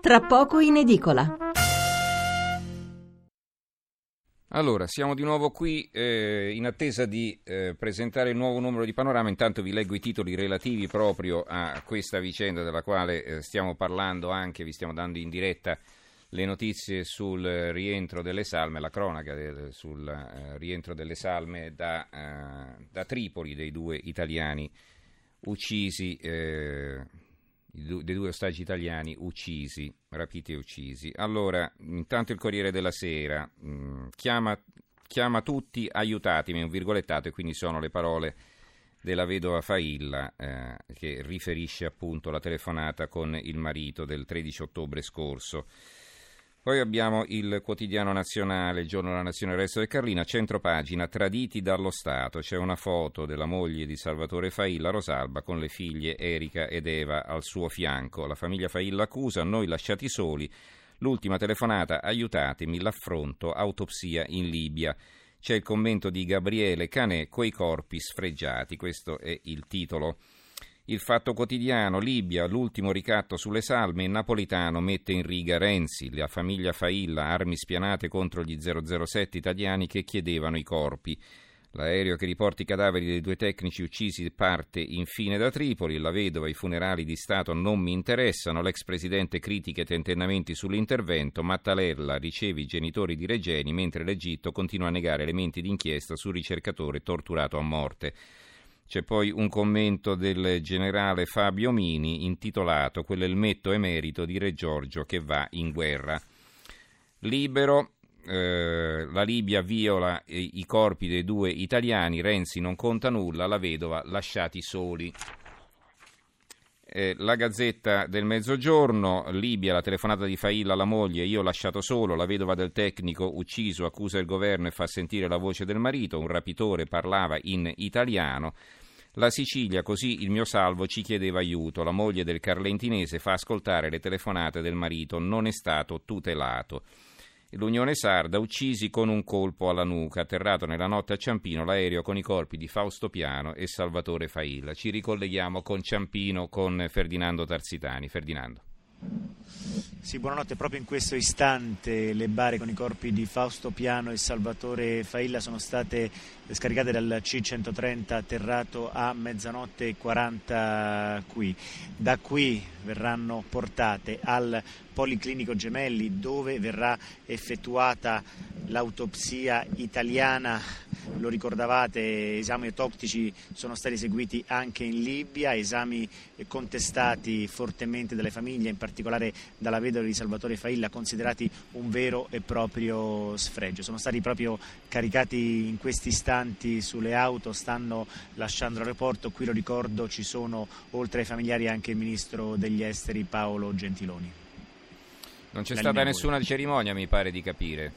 tra poco in edicola. Allora, siamo di nuovo qui eh, in attesa di eh, presentare il nuovo numero di Panorama. Intanto vi leggo i titoli relativi proprio a questa vicenda della quale eh, stiamo parlando anche, vi stiamo dando in diretta le notizie sul rientro delle salme, la cronaca del, sul eh, rientro delle salme da, eh, da, Tripoli dei due italiani uccisi eh, dei due ostaggi italiani uccisi, rapiti e uccisi. Allora, intanto il Corriere della Sera mh, mm, chiama, chiama, tutti aiutatemi, un virgolettato, e quindi sono le parole della vedova Failla eh, che riferisce appunto la telefonata con il marito del 13 ottobre scorso. Poi abbiamo il quotidiano nazionale, il giorno della nazione, il resto del Carlina, centro pagina, traditi dallo Stato. C'è una foto della moglie di Salvatore Failla, Rosalba, con le figlie Erika ed Eva al suo fianco. La famiglia Failla accusa, noi lasciati soli. L'ultima telefonata, aiutatemi, l'affronto, autopsia in Libia. C'è il commento di Gabriele Canè, coi corpi sfregiati. Questo è il titolo. Il Fatto Quotidiano, Libia, l'ultimo ricatto sulle salme, il Napolitano mette in riga Renzi, la famiglia Failla, armi spianate contro gli 007 italiani che chiedevano i corpi. L'aereo che riporta i cadaveri dei due tecnici uccisi parte infine da Tripoli, la vedova i funerali di Stato non mi interessano, l'ex presidente critica i tentennamenti sull'intervento, Mattarella riceve i genitori di Regeni mentre l'Egitto continua a negare elementi d'inchiesta sul ricercatore torturato a morte. C'è poi un commento del generale Fabio Mini intitolato Quell'elmetto emerito di Re Giorgio che va in guerra. Libero, eh, la Libia viola i, i corpi dei due italiani, Renzi non conta nulla, la vedova lasciati soli. Eh, la Gazzetta del Mezzogiorno, Libia, la telefonata di Failla alla moglie, io lasciato solo, la vedova del tecnico ucciso accusa il governo e fa sentire la voce del marito, un rapitore parlava in italiano. La Sicilia, così il mio salvo ci chiedeva aiuto. La moglie del carlentinese fa ascoltare le telefonate del marito, non è stato tutelato. L'Unione Sarda, uccisi con un colpo alla nuca, atterrato nella notte a Ciampino l'aereo con i corpi di Fausto Piano e Salvatore Failla. Ci ricolleghiamo con Ciampino, con Ferdinando Tarsitani. Ferdinando. Sì, buonanotte. Proprio in questo istante le bare con i corpi di Fausto Piano e Salvatore Failla sono state scaricate dal C-130 atterrato a mezzanotte e 40 qui. Da qui verranno portate al Policlinico Gemelli dove verrà effettuata l'autopsia italiana lo ricordavate, esami autoptici sono stati eseguiti anche in Libia, esami contestati fortemente dalle famiglie, in particolare dalla vedova di Salvatore Failla, considerati un vero e proprio sfregio. Sono stati proprio caricati in questi istanti sulle auto, stanno lasciando l'aeroporto, qui lo ricordo ci sono oltre ai familiari anche il Ministro degli Esteri Paolo Gentiloni. Non c'è stata nessuna cerimonia, mi pare di capire.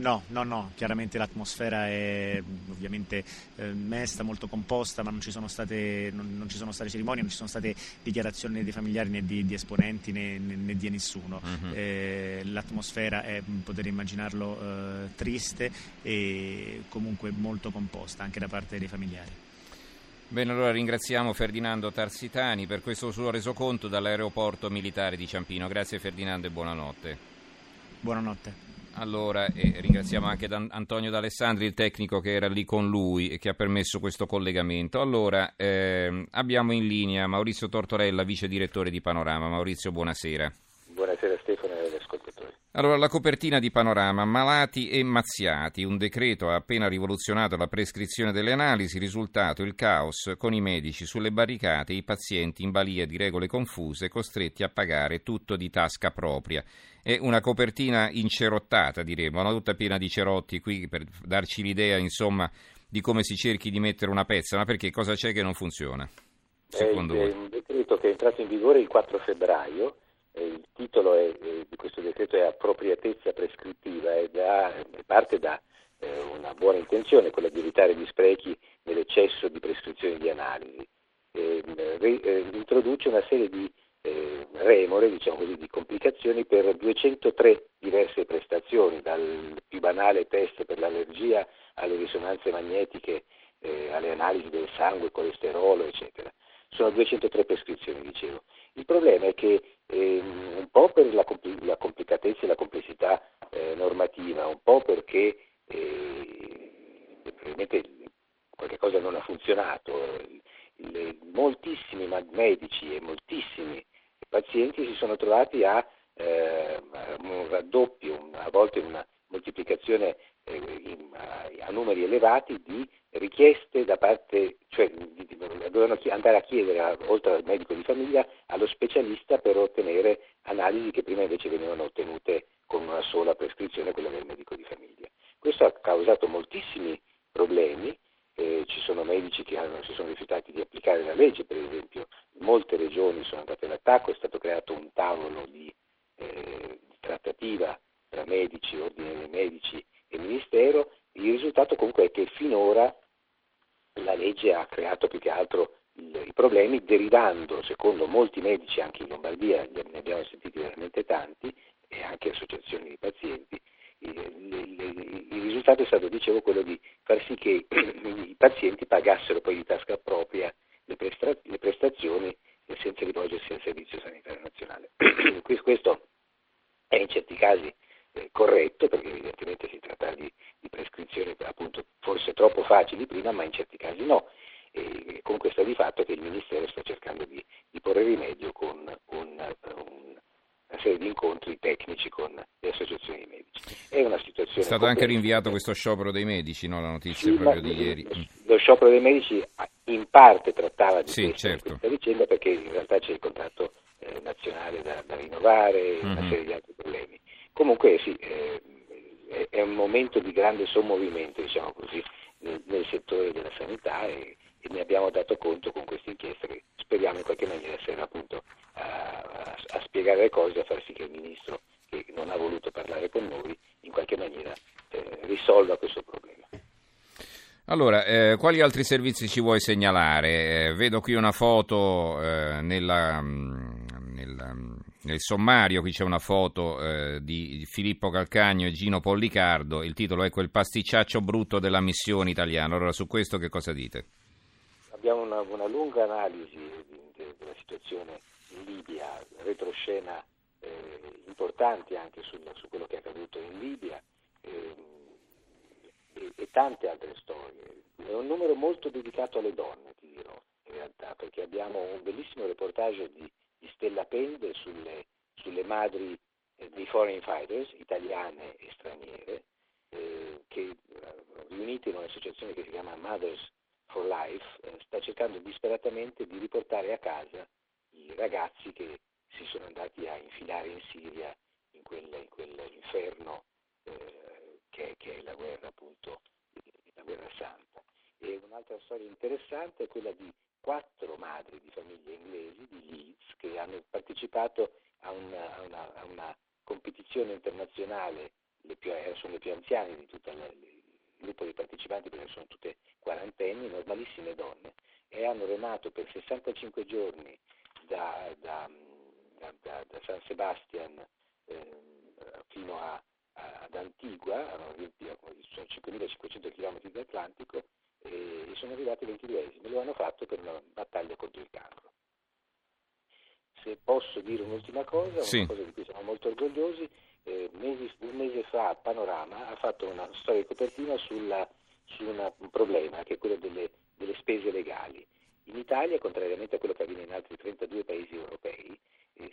No, no, no, chiaramente l'atmosfera è ovviamente eh, mesta, molto composta, ma non ci, state, non, non ci, sono state, cerimonie, non ci sono state dichiarazioni né dei familiari né di, di esponenti né, né, né, di nessuno. Uh-huh. Eh, l'atmosfera è, potete immaginarlo, eh, triste e comunque molto composta anche da parte dei familiari. Bene, allora ringraziamo Ferdinando Tarsitani per questo suo resoconto dall'aeroporto militare di Ciampino. Grazie Ferdinando e buonanotte. Buonanotte. Allora, e ringraziamo anche Antonio D'Alessandri, il tecnico che era lì con lui e che ha permesso questo collegamento. Allora, ehm, abbiamo in linea Maurizio Tortorella, vice direttore di Panorama. Maurizio, buonasera. Buonasera Stefano e. Allora, la copertina di Panorama, malati e mazziati, un decreto ha appena rivoluzionato la prescrizione delle analisi, risultato il caos con i medici sulle barricate, i pazienti in balia di regole confuse, costretti a pagare tutto di tasca propria. È una copertina incerottata, diremo, no? tutta piena di cerotti qui per darci l'idea, insomma, di come si cerchi di mettere una pezza, ma perché cosa c'è che non funziona? Secondo è, voi? È un decreto che è entrato in vigore il 4 febbraio il titolo è, eh, di questo decreto è appropriatezza prescrittiva e parte da eh, una buona intenzione, quella di evitare gli sprechi nell'eccesso di prescrizioni di analisi. Eh, introduce una serie di eh, remore, diciamo così, di complicazioni per 203 diverse prestazioni, dal più banale test per l'allergia alle risonanze magnetiche, eh, alle analisi del sangue, colesterolo, eccetera. Sono 203 prescrizioni, dicevo. Il problema è che eh, po' per la, compl- la complicatezza e la complessità eh, normativa, un po' perché eh, probabilmente qualche cosa non ha funzionato. Le, moltissimi medici e moltissimi pazienti si sono trovati a eh, un raddoppio, a volte una moltiplicazione eh, in, a, a, numeri elevati di richieste da parte, cioè di, dovevano andare a chiedere, oltre al medico di famiglia, allo specialista per ottenere analisi che prima invece venivano ottenute con una sola prescrizione, quella del medico di famiglia. Questo ha causato moltissimi problemi, eh, ci sono medici che hanno, si sono rifiutati di applicare la legge, per esempio molte regioni sono andate all'attacco, è stato creato un tavolo di, eh, di trattativa tra medici, ordine dei medici e ministero, il risultato comunque è che finora la legge ha creato più che altro i problemi derivando, secondo molti medici anche in Lombardia, ne abbiamo sentiti veramente tanti, e anche associazioni di pazienti, il, risultato è stato, dicevo, quello di far sì che i pazienti pagassero poi di tasca propria le, prestazioni senza rivolgersi al Servizio Sanitario Nazionale. Questo è in certi casi eh, corretto, perché evidentemente si tratta di prescrizioni appunto forse troppo facili prima, ma in certi casi no. E comunque sta di fatto che il Ministero sta cercando di, di porre rimedio con un, un, una serie di incontri tecnici con le associazioni di medici. È una situazione. È stato anche rinviato questo sciopero dei medici, no? la notizia sì, proprio di ieri. Lo sciopero dei medici in parte trattava di sì, questa, certo. questa vicenda perché in realtà c'è il contratto eh, nazionale da, da rinnovare e mm-hmm. una serie di altri problemi. Comunque sì, eh, è un momento di grande sommovimento, diciamo così, nel, nel settore della sanità e, e, ne abbiamo dato conto con questa inchiesta che speriamo in qualche maniera serva appunto a, a, a spiegare le cose, a far sì che il Ministro, che non ha voluto parlare con noi, in qualche maniera eh, risolva questo problema. Allora, eh, quali altri servizi ci vuoi segnalare? Eh, vedo qui una foto eh, nella, mm, nella mm, nel sommario qui c'è una foto eh, di Filippo Calcagno e Gino Pollicardo, il titolo è Quel pasticciaccio brutto della missione italiana. Allora su questo che cosa dite? Abbiamo una, una lunga analisi della situazione in Libia, retroscena eh, importanti anche sul, su quello che è accaduto in Libia eh, e, e, tante altre storie. È un numero molto dedicato alle donne, ti dirò, in realtà, perché abbiamo un bellissimo reportage di di Stella Pende sulle, sulle madri eh, dei foreign fighters, italiane e straniere, eh, che eh, riunite in un'associazione che si chiama Mothers for Life, eh, sta cercando disperatamente di riportare a casa i ragazzi che si sono andati a infilare in Siria in, quel, in quell'inferno eh, che, che, è la guerra appunto, la guerra santa. E un'altra storia interessante è quella di quattro madri di famiglie inglesi di Leeds che hanno partecipato a una, a una, a una competizione internazionale, le più, eh, sono le più anziane di tutto il gruppo di partecipanti perché sono tutte quarantenni, normalissime donne, e hanno remato per 65 giorni da, da, da, da San Sebastian eh, fino a, ad Antigua, sono 5.500 km d'Atlantico, e sono arrivati 22esimi, lo hanno fatto per una battaglia contro il cancro. Se posso dire un'ultima cosa, sì. una cosa di cui siamo molto orgogliosi, eh, mesi, un mese fa Panorama ha fatto una storia di copertina sulla, su una, un problema che è quello delle, delle spese legali. In Italia, contrariamente a quello che avviene in altri 32 paesi europei,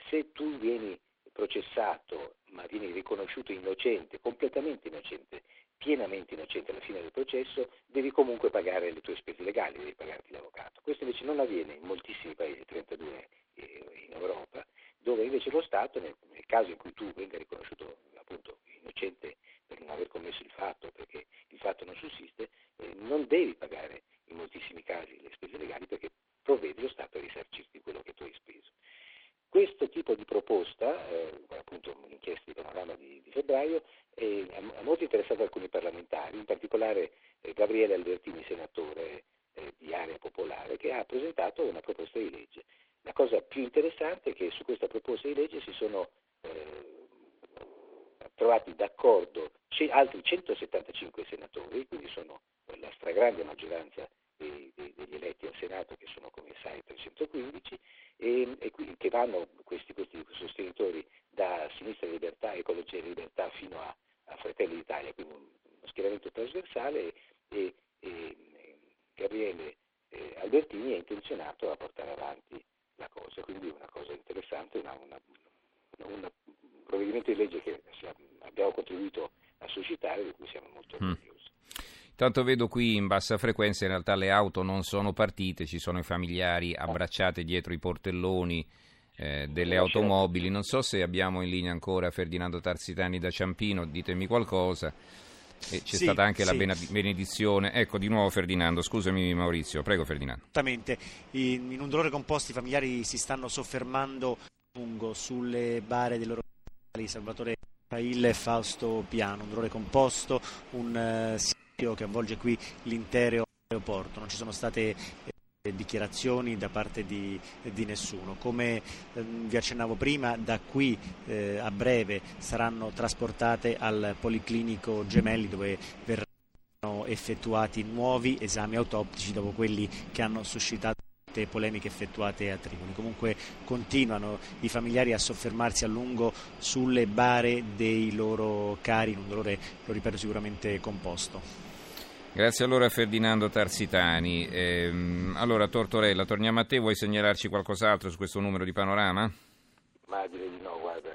se tu vieni processato ma vieni riconosciuto innocente, completamente innocente pienamente innocente alla fine del processo, devi comunque pagare le tue spese legali, devi pagarti l'avvocato. Questo invece non avviene in moltissimi paesi, 32 eh, in Europa, dove invece lo Stato, nel, caso in cui tu venga riconosciuto appunto innocente per non aver commesso il fatto, perché il fatto non sussiste, eh, non devi pagare in moltissimi casi le spese legali perché provvede lo Stato a risarcirti quello che tu hai speso. Questo tipo di proposta, eh, appunto un'inchiesta di panorama di, di febbraio, ha molto interessato alcuni parlamentari, in particolare eh, Gabriele Albertini, senatore eh, di Area Popolare, che ha presentato una proposta di legge. La cosa più interessante è che su questa proposta di legge si sono eh, trovati d'accordo altri 175 senatori, quindi sono la stragrande maggioranza eletti al Senato, che sono come sai 315, e, e qui, che vanno, questi, questi sostenitori da Sinistra Libertà, Ecologia e Libertà fino a, a Fratelli d'Italia, quindi uno schieramento trasversale e, e, e Gabriele eh, Albertini è intenzionato a portare avanti la cosa, quindi una cosa interessante, una, una, un provvedimento di legge che abbiamo contribuito a suscitare, di cui siamo molto mm. Tanto vedo qui in bassa frequenza in realtà le auto non sono partite, ci sono i familiari abbracciati dietro i portelloni eh, delle automobili. Non so se abbiamo in linea ancora Ferdinando Tarsitani da Ciampino, ditemi qualcosa. E c'è sì, stata anche sì. la benedizione. Ecco di nuovo Ferdinando, scusami Maurizio, prego Ferdinando. Esattamente, in, in un dolore composto i familiari si stanno soffermando lungo sulle bare dei loro Salvatore Failla e Fausto Piano, un dolore composto, un uh, che avvolge qui l'intero aeroporto, non ci sono state eh, dichiarazioni da parte di, di nessuno. Come eh, vi accennavo prima, da qui eh, a breve saranno trasportate al Policlinico Gemelli dove verranno effettuati nuovi esami autoptici dopo quelli che hanno suscitato polemiche effettuate a Tripoli. Comunque continuano i familiari a soffermarsi a lungo sulle bare dei loro cari, in un dolore, lo ripeto, sicuramente composto. Grazie allora a Ferdinando Tarsitani. Ehm, allora Tortorella, torniamo a te, vuoi segnalarci qualcos'altro su questo numero di panorama? Ma direi di no, guarda,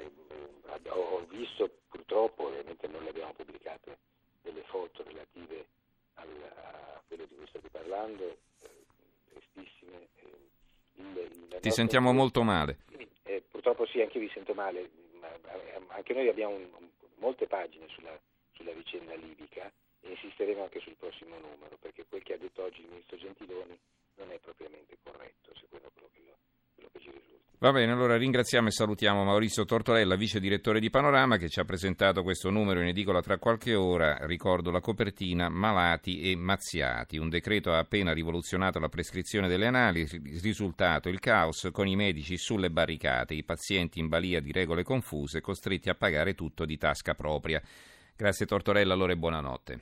ho visto purtroppo, ovviamente non le abbiamo pubblicate, delle foto relative al, a quello di cui state parlando, eh, tristissime. Eh, il, il Ti sentiamo è, molto male. Eh, purtroppo sì, anche io vi sento male, ma, anche noi abbiamo un, molte pagine sulla, sulla vicenda libica insisteremo anche sul prossimo numero, perché quel che ha detto oggi il ministro Gentiloni non è propriamente corretto, secondo quello che, lo, quello che ci risulta. Va bene, allora ringraziamo e salutiamo Maurizio Tortorella, vice direttore di Panorama, che ci ha presentato questo numero in edicola tra qualche ora. Ricordo la copertina Malati e Mazziati. Un decreto ha appena rivoluzionato la prescrizione delle analisi. Risultato il caos con i medici sulle barricate, i pazienti in balia di regole confuse, costretti a pagare tutto di tasca propria. Grazie Tortorella, allora e buonanotte.